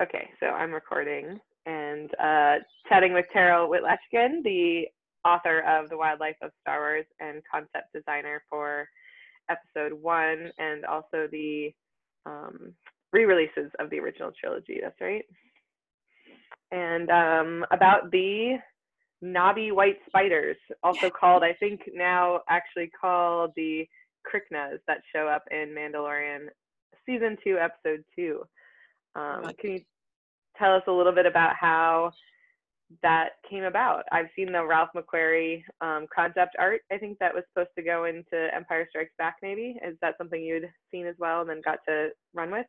Okay, so I'm recording and uh, chatting with Terryl Whitlatchkin, the author of The Wildlife of Star Wars and concept designer for episode one and also the um, re-releases of the original trilogy. That's right. And um, about the knobby white spiders, also called, I think now actually called the Kryknas that show up in Mandalorian season two, episode two. Um, can you tell us a little bit about how that came about? I've seen the Ralph McQuarrie um, concept art. I think that was supposed to go into Empire Strikes Back. Maybe is that something you'd seen as well, and then got to run with?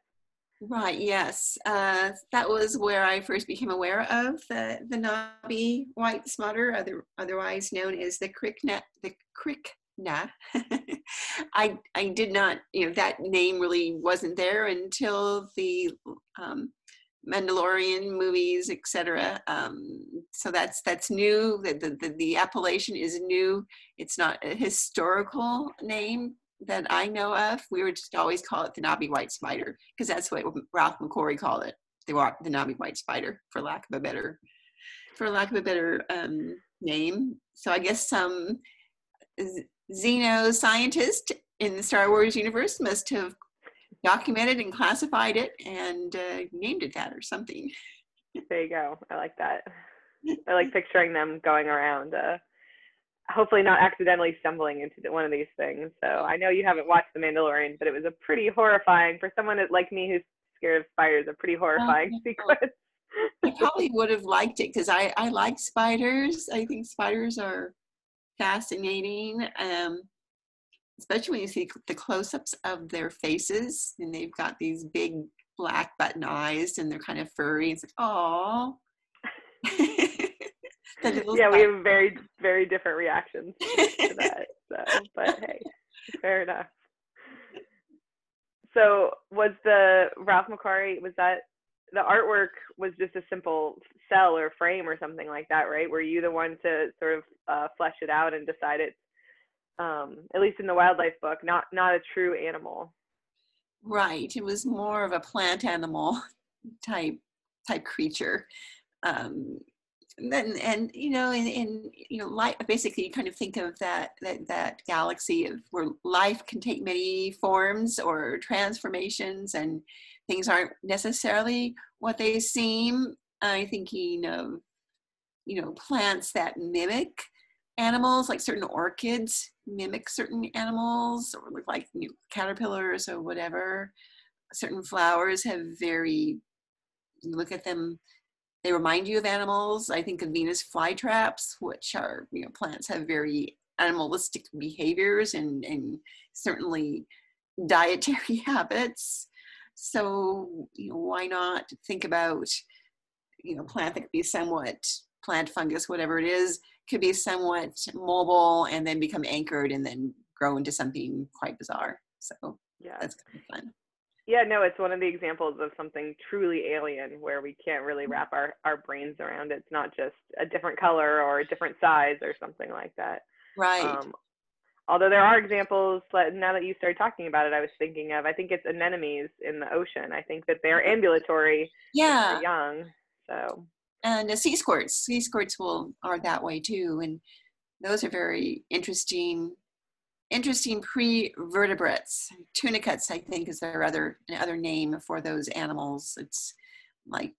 Right. Yes, uh, that was where I first became aware of the the knobby white smutter, other, otherwise known as the Krykna, the Krykna. I I did not, you know, that name really wasn't there until the um, Mandalorian movies, etc. Um, so that's that's new. The, the the appellation is new. It's not a historical name that I know of. We would just always call it the knobby white spider because that's what Ralph McQuarrie called it. The the white spider, for lack of a better for lack of a better um, name. So I guess some xeno scientist in the Star Wars universe must have documented and classified it and uh, named it that or something. There you go. I like that. I like picturing them going around, uh, hopefully not accidentally stumbling into one of these things. So I know you haven't watched The Mandalorian, but it was a pretty horrifying, for someone like me who's scared of spiders, a pretty horrifying oh, sequence. I probably would have liked it because I, I like spiders. I think spiders are fascinating. Um, especially when you see the close-ups of their faces and they've got these big black button eyes and they're kind of furry. It's like, oh. yeah, we have very, very different reactions to that. So, but hey, fair enough. So, was the Ralph McQuarrie? Was that the artwork? Was just a simple cell or frame or something like that, right? Were you the one to sort of uh, flesh it out and decide it um, at least in the wildlife book, not not a true animal. Right. It was more of a plant animal type type creature. Um, and, and you know, and, and you know, life, basically, you kind of think of that that that galaxy of where life can take many forms or transformations, and things aren't necessarily what they seem. I'm thinking of you know plants that mimic animals, like certain orchids mimic certain animals or look like you know, caterpillars or whatever. Certain flowers have very, look at them, they remind you of animals. I think of Venus flytraps, which are, you know, plants have very animalistic behaviors and, and certainly dietary habits. So, you know, why not think about, you know, plant that could be somewhat plant fungus, whatever it is, could be somewhat mobile and then become anchored and then grow into something quite bizarre. So yeah, that's kind of fun. Yeah, no, it's one of the examples of something truly alien where we can't really mm-hmm. wrap our, our brains around it. It's not just a different color or a different size or something like that. Right. Um, although there are examples, but now that you started talking about it, I was thinking of, I think it's anemones in the ocean. I think that they're ambulatory. Yeah. Young. So and the sea squirts sea squirts will are that way too and those are very interesting interesting pre-vertebrates tunicates i think is their other another name for those animals it's like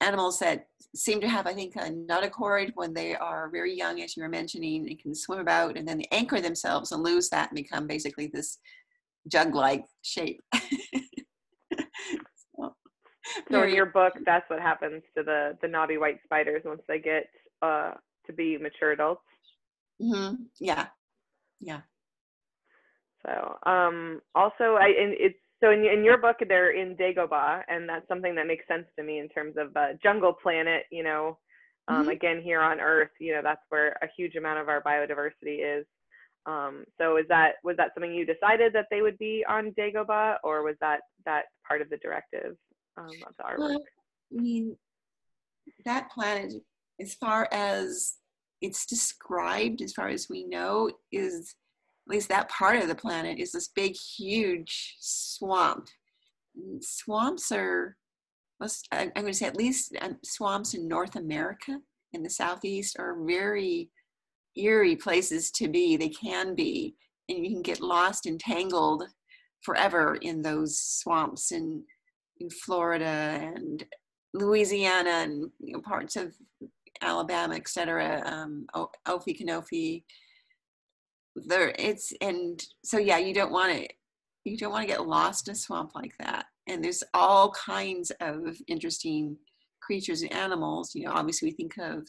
animals that seem to have i think a notochord when they are very young as you were mentioning they can swim about and then they anchor themselves and lose that and become basically this jug-like shape So in your book, that's what happens to the the knobby white spiders once they get uh, to be mature adults. Mm-hmm. Yeah, yeah. So um, also, I and it's so in in your book they're in Dagobah, and that's something that makes sense to me in terms of uh, jungle planet. You know, um, mm-hmm. again here on Earth, you know that's where a huge amount of our biodiversity is. Um, so is that was that something you decided that they would be on Dagobah, or was that that part of the directive? um, of the artwork? Well, I mean, that planet, as far as it's described, as far as we know, is at least that part of the planet is this big, huge swamp. Swamps are I'm going to say at least um, swamps in North America in the southeast are very eerie places to be. They can be, and you can get lost and tangled forever in those swamps in in Florida and Louisiana and you know, parts of Alabama, etc. Um, Okefenokee. There, it's and so yeah, you don't want to you don't want to get lost in a swamp like that. And there's all kinds of interesting creatures and animals. You know, obviously we think of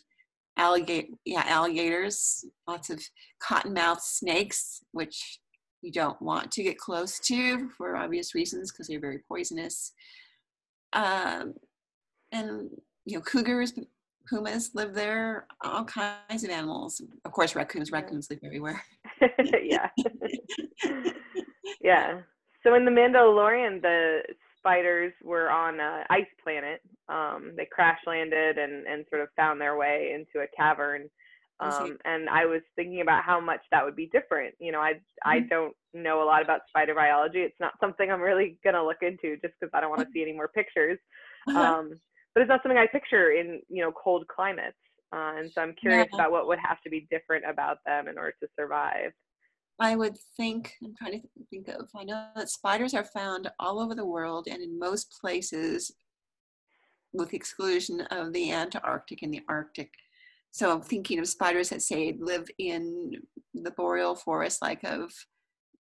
alligator, yeah, alligators, lots of cottonmouth snakes, which you don't want to get close to for obvious reasons because they're very poisonous. Um, and you know, cougars, pumas live there, all kinds of animals. Of course, raccoons. Raccoons live everywhere. yeah. yeah. So in the Mandalorian, the spiders were on an ice planet. Um, they crash landed and, and sort of found their way into a cavern. Um, and I was thinking about how much that would be different. You know, I I mm-hmm. don't know a lot about spider biology. It's not something I'm really gonna look into just because I don't want to see any more pictures. Uh-huh. Um, but it's not something I picture in you know cold climates. Uh, and so I'm curious yeah. about what would have to be different about them in order to survive. I would think, I'm trying to think of, I know that spiders are found all over the world and in most places, with the exclusion of the Antarctic and the Arctic. So I'm thinking of spiders that say live in the boreal forest, like of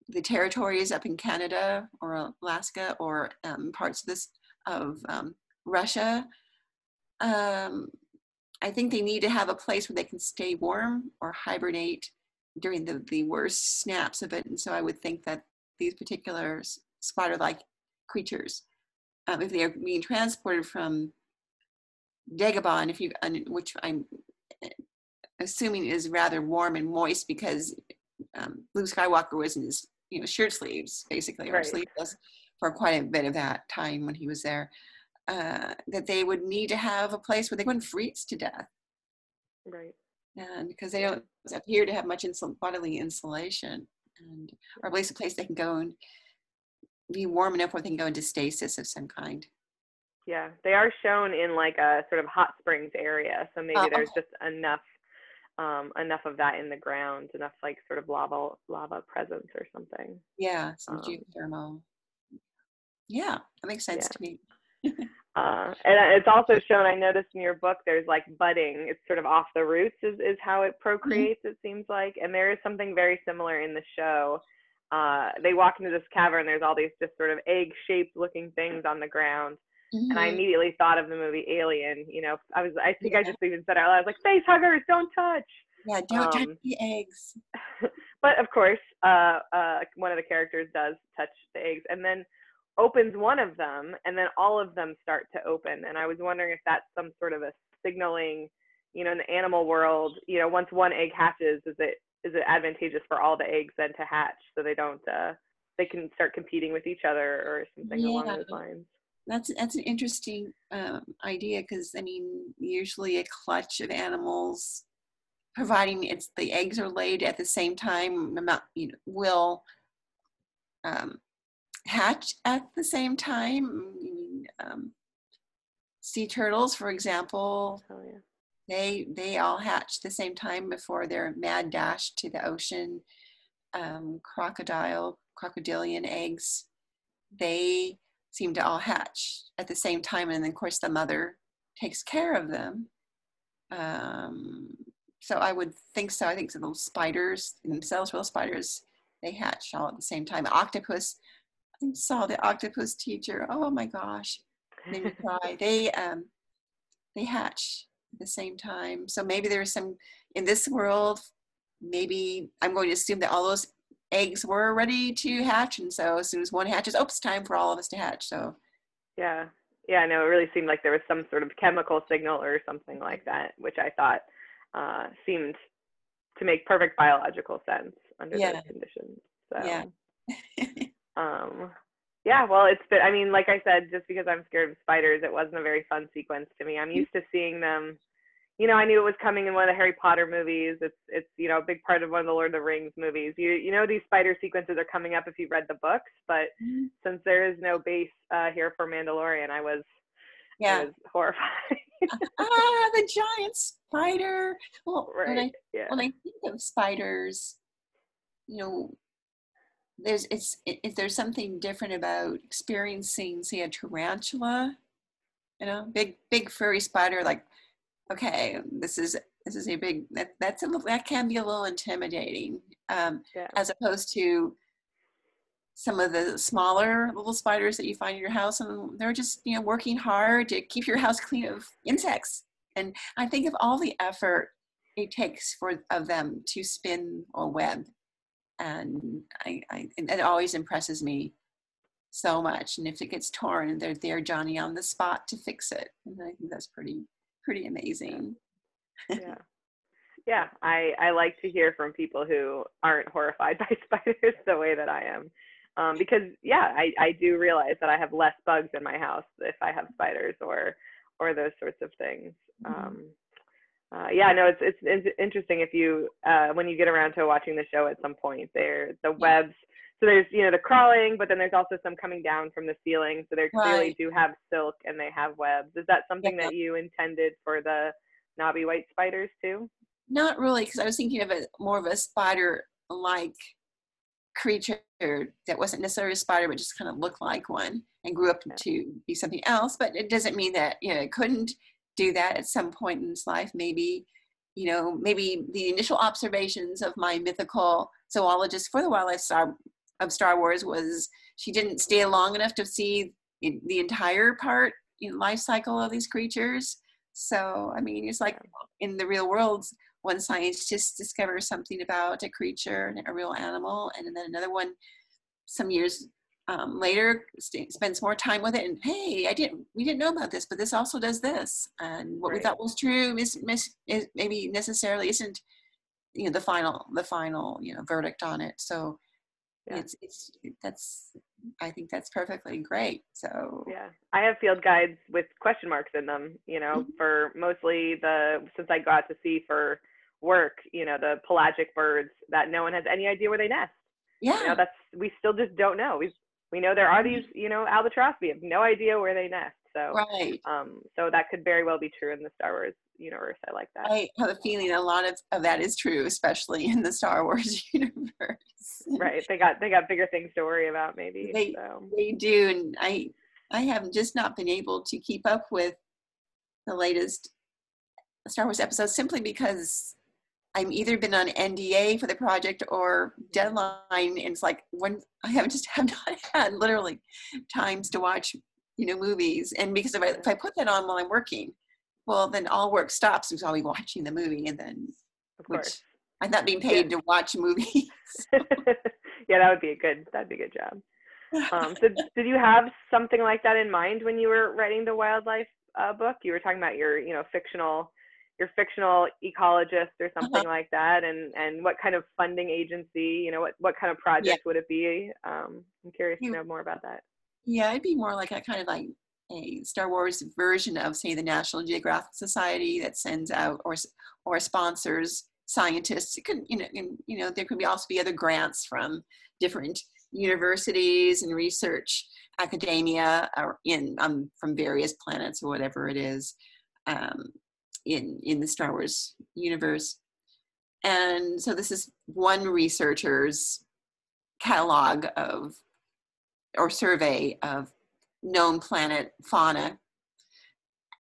the territories up in Canada or Alaska or um, parts of this of um, Russia. Um, I think they need to have a place where they can stay warm or hibernate during the, the worst snaps of it. And so I would think that these particular spider-like creatures, um, if they are being transported from Dagobah, if you, which I'm eh, assuming is rather warm and moist because um, Luke Skywalker was in his you know shirt sleeves basically right. or sleeveless for quite a bit of that time when he was there. Uh, that they would need to have a place where they wouldn't freeze to death. Right and because they don't appear to have much insul- bodily insulation, and or at least a place they can go and be warm enough where they can go into stasis of some kind. Yeah, they are shown in like a sort of hot springs area, so maybe uh, there's just enough um, enough of that in the ground, enough like sort of lava lava presence or something. Yeah, some um, geothermal. Yeah, that makes sense yeah. to me. Uh, and it's also shown, I noticed in your book, there's like budding. It's sort of off the roots is, is how it mm-hmm. procreates, it seems like. And there is something very similar in the show. Uh, they walk into this cavern, there's all these just sort of egg shaped looking things on the ground. Mm-hmm. And I mm-hmm. immediately thought of the movie Alien. You know, I was, I think yeah. I just even said out loud, I was like, face huggers, don't touch. Yeah, don't um, touch the eggs. but of course, uh, uh, one of the characters does touch the eggs. And then opens one of them and then all of them start to open and i was wondering if that's some sort of a signaling you know in the animal world you know once one egg hatches is it is it advantageous for all the eggs then to hatch so they don't uh they can start competing with each other or something yeah. along those lines that's that's an interesting um, idea because i mean usually a clutch of animals providing it's the eggs are laid at the same time you know will um, hatch at the same time. Um, sea turtles, for example, oh, yeah. they they all hatch the same time before their mad dash to the ocean. Um, crocodile, crocodilian eggs, they seem to all hatch at the same time, and then of course the mother takes care of them. Um, so I would think so. I think so. Those spiders themselves, real spiders, they hatch all at the same time. Octopus saw the octopus teacher. Oh my gosh, they cry. They um, they hatch at the same time. So maybe there's some in this world. Maybe I'm going to assume that all those eggs were ready to hatch, and so as soon as one hatches, oh, it's time for all of us to hatch. So yeah, yeah, I know it really seemed like there was some sort of chemical signal or something like that, which I thought uh, seemed to make perfect biological sense under yeah. those conditions. So. Yeah. um yeah well it's i mean like i said just because i'm scared of spiders it wasn't a very fun sequence to me i'm mm-hmm. used to seeing them you know i knew it was coming in one of the harry potter movies it's it's you know a big part of one of the lord of the rings movies you you know these spider sequences are coming up if you've read the books but mm-hmm. since there is no base uh here for mandalorian i was Yeah. It was horrifying. ah, the giant spider. Well, right. when I yeah. when I think of spiders, you know, there's it's if there's something different about experiencing, say, a tarantula, you know, big big furry spider. Like, okay, this is this is a big that that's a little, that can be a little intimidating, um, yeah. as opposed to some of the smaller little spiders that you find in your house and they're just you know working hard to keep your house clean of insects and i think of all the effort it takes for of them to spin a web and i, I it always impresses me so much and if it gets torn they're there johnny on the spot to fix it and i think that's pretty pretty amazing yeah yeah i i like to hear from people who aren't horrified by spiders the way that i am um, because yeah, I, I do realize that I have less bugs in my house if I have spiders or or those sorts of things. Mm-hmm. Um, uh, yeah, no, it's, it's, it's interesting if you uh, when you get around to watching the show at some point. There, the webs. So there's you know the crawling, but then there's also some coming down from the ceiling. So they clearly Right. do have silk and they have webs. Is that something Yeah. that you intended for the knobby white spiders too? not really because i was thinking of it more of a spider like creature that wasn't necessarily a spider but just kind of looked like one and grew up Yeah. to be something else but it doesn't mean that you know it couldn't do that at some point in his life maybe you know maybe the initial observations of my mythical zoologist for the wildlife star of star wars was she didn't stay long enough to see in- the entire part you know, life cycle of these creatures. So i mean it's like in the real world one scientist discovers something about a creature, a real animal, and then another one, some years um, later, st- spends more time with it. And hey, I didn't, we didn't know about this, but this also does this, and what we thought was true is, mis- is maybe necessarily isn't, you know, the final, the final, you know, verdict on it. So Yeah. it's, it's, that's, I think that's perfectly great. So Yeah, I have field guides with question marks in them. You know, Mhm. for mostly the since I got to see for work. You know, the pelagic birds that no one has any idea where they nest. yeah, You know, that's we still just don't know. We we know there are Mhm. these you know albatross. We have no idea where they nest. So right. um, so that could very well be true in the Star Wars universe. I like that. I have a feeling a lot of, of that is true, especially in the Star Wars universe. right. They got they got bigger things to worry about maybe. They- so They do, and I I have just not been able to keep up with the latest Star Wars episodes simply because I'm either been on NDA for the project or deadline, and it's like when I haven't just have not had literally times to watch you know movies, and because if I if I put that on while I'm working, well then all work stops because I'll be watching the movie, and then of which course. I'm not being paid to watch movies. yeah, that would be a good that'd be a good job. um, so did you have something like that in mind when you were writing the wildlife uh, book? You were talking about your, you know, fictional, your fictional ecologist or something like that, and and what kind of funding agency, you know, what what kind of project would it be? Um, I'm curious to know more about that. Yeah, it'd be more like a kind of like a Star Wars version of, say, the National Geographic Society that sends out or or sponsors scientists. It could, you know, and, you know, there could be also be other grants from different universities and research academia or in um, from various planets or whatever it is um, in in the Star Wars universe. And so this is one researcher's catalog of or survey of known planet fauna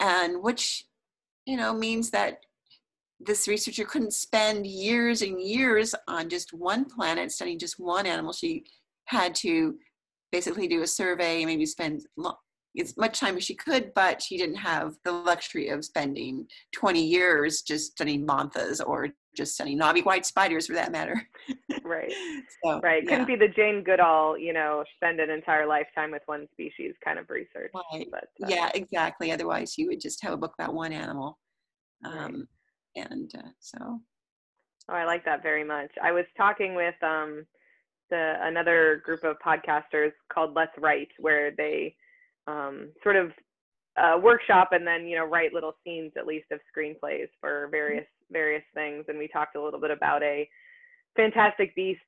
and which you know means that this researcher couldn't spend years and years on just one planet studying just one animal she had to basically do a survey and maybe spend as much time as she could but she didn't have the luxury of spending 20 years just studying banthas or just studying knobby white spiders for that matter Right. so, Right. yeah. Couldn't be the Jane Goodall, you know, spend an entire lifetime with one species kind of research. Right. But uh, yeah exactly otherwise you would just have a book about one animal Right. um, and uh, so Oh, I like that very much. I was talking with um, the another group of podcasters called Let's Write, where they um, sort of uh, workshop and then you know write little scenes at least of screenplays for various various things. And we talked a little bit about a Fantastic Beasts.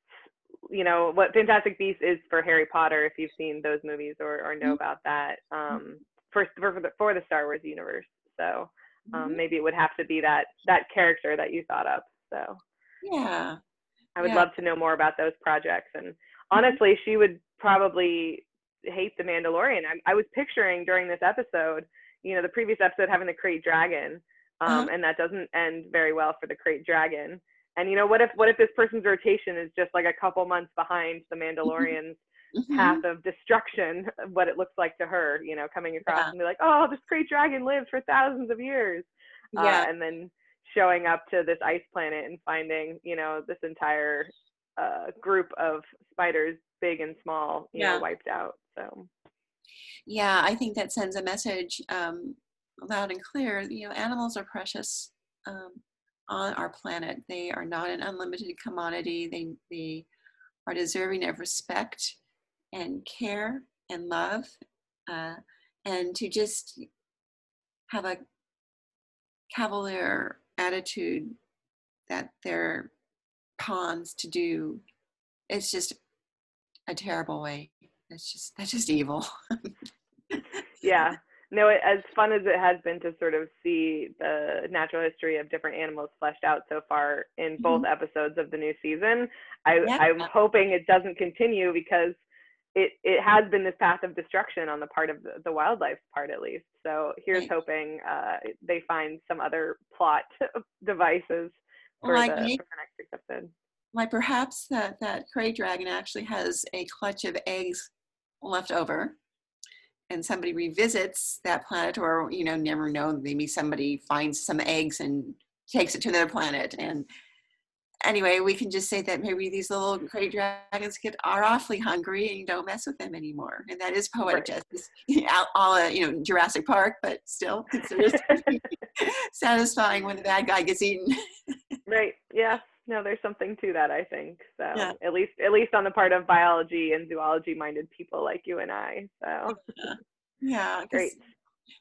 You know what Fantastic Beasts is for Harry Potter, if you've seen those movies or, or know Mhm. about that. Um, for for the, for the Star Wars universe. So um, Mhm. maybe it would have to be that that character that you thought up. So Yeah. I would Yeah. love to know more about those projects. And honestly, she would probably hate the Mandalorian. I, I was picturing during this episode, you know, the previous episode having the Krayt Dragon, um, Uh-huh. and that doesn't end very well for the Krayt Dragon. And you know, what if what if this person's rotation is just like a couple months behind the Mandalorian's Mhm. path of destruction? What it looks like to her, you know, coming across Yeah. and be like, oh, this Krayt Dragon lived for thousands of years uh, Yeah. and then showing up to this ice planet and finding you know this entire uh, group of spiders big and small you Yeah. know wiped out so Yeah, I think that sends a message um, loud and clear. You know, animals are precious um, on our planet. They are not an unlimited commodity. They they are deserving of respect and care and love, uh, and to just have a cavalier attitude that they're pawns to do. It's just a terrible way. That's just that's just evil. yeah no it, as fun as it has been to sort of see the natural history of different animals fleshed out so far in both episodes of the new season i Yeah. i'm hoping it doesn't continue because it it has been this path of destruction on the part of the, the wildlife's part at least so here's Right. hoping uh, they find some other plot devices for, Like the, for the next episode like perhaps that that krayt dragon actually has a clutch of eggs left over and somebody revisits that planet or you know never know maybe somebody finds some eggs and takes it to another planet and anyway we can just say that maybe these little krayt dragons get are awfully hungry and you don't mess with them anymore and that is poetic Right. justice all uh, you know jurassic park but still considered satisfying when the bad guy gets eaten Right. Yeah. No, there's something to that, I think. So Yeah. at least at least on the part of biology and zoology minded people like you and I. So yeah, Great.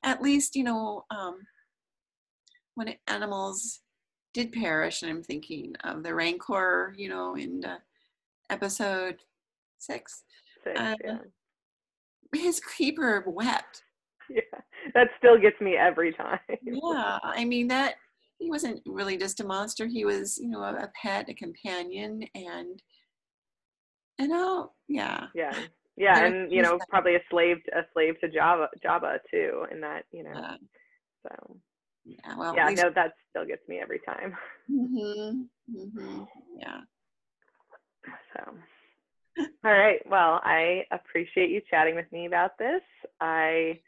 At least you know um, when animals did perish, and I'm thinking of the rancor, you know, in uh, episode six. six, Uh, yeah. His keeper wept. Yeah. That still gets me every time. Yeah, I mean that he wasn't really just a monster. He was, you know, a, a pet, a companion, and you know, yeah, Yeah. Yeah, There and you know, that- probably a slave a slave to Jabba Jabba too, in that, you know. uh, So yeah. Well, yeah, least, no, that still gets me every time. hmm hmm yeah. So, all right. Well, I appreciate you chatting with me about this. I,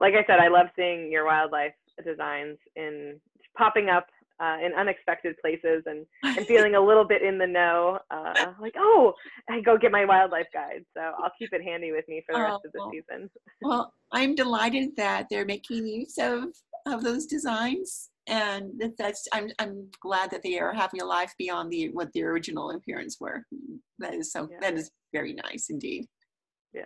like I said, I love seeing your wildlife designs in popping up uh, in unexpected places and, and feeling a little bit in the know. Uh, like, oh, I go get my wildlife guide. So I'll keep it handy with me for the rest of the Oh. season. Well, I'm delighted that they're making use of of those designs, and that that's I'm I'm glad that they are having a life beyond the what the original appearance were. That is so Yeah. that is very nice indeed. Yeah.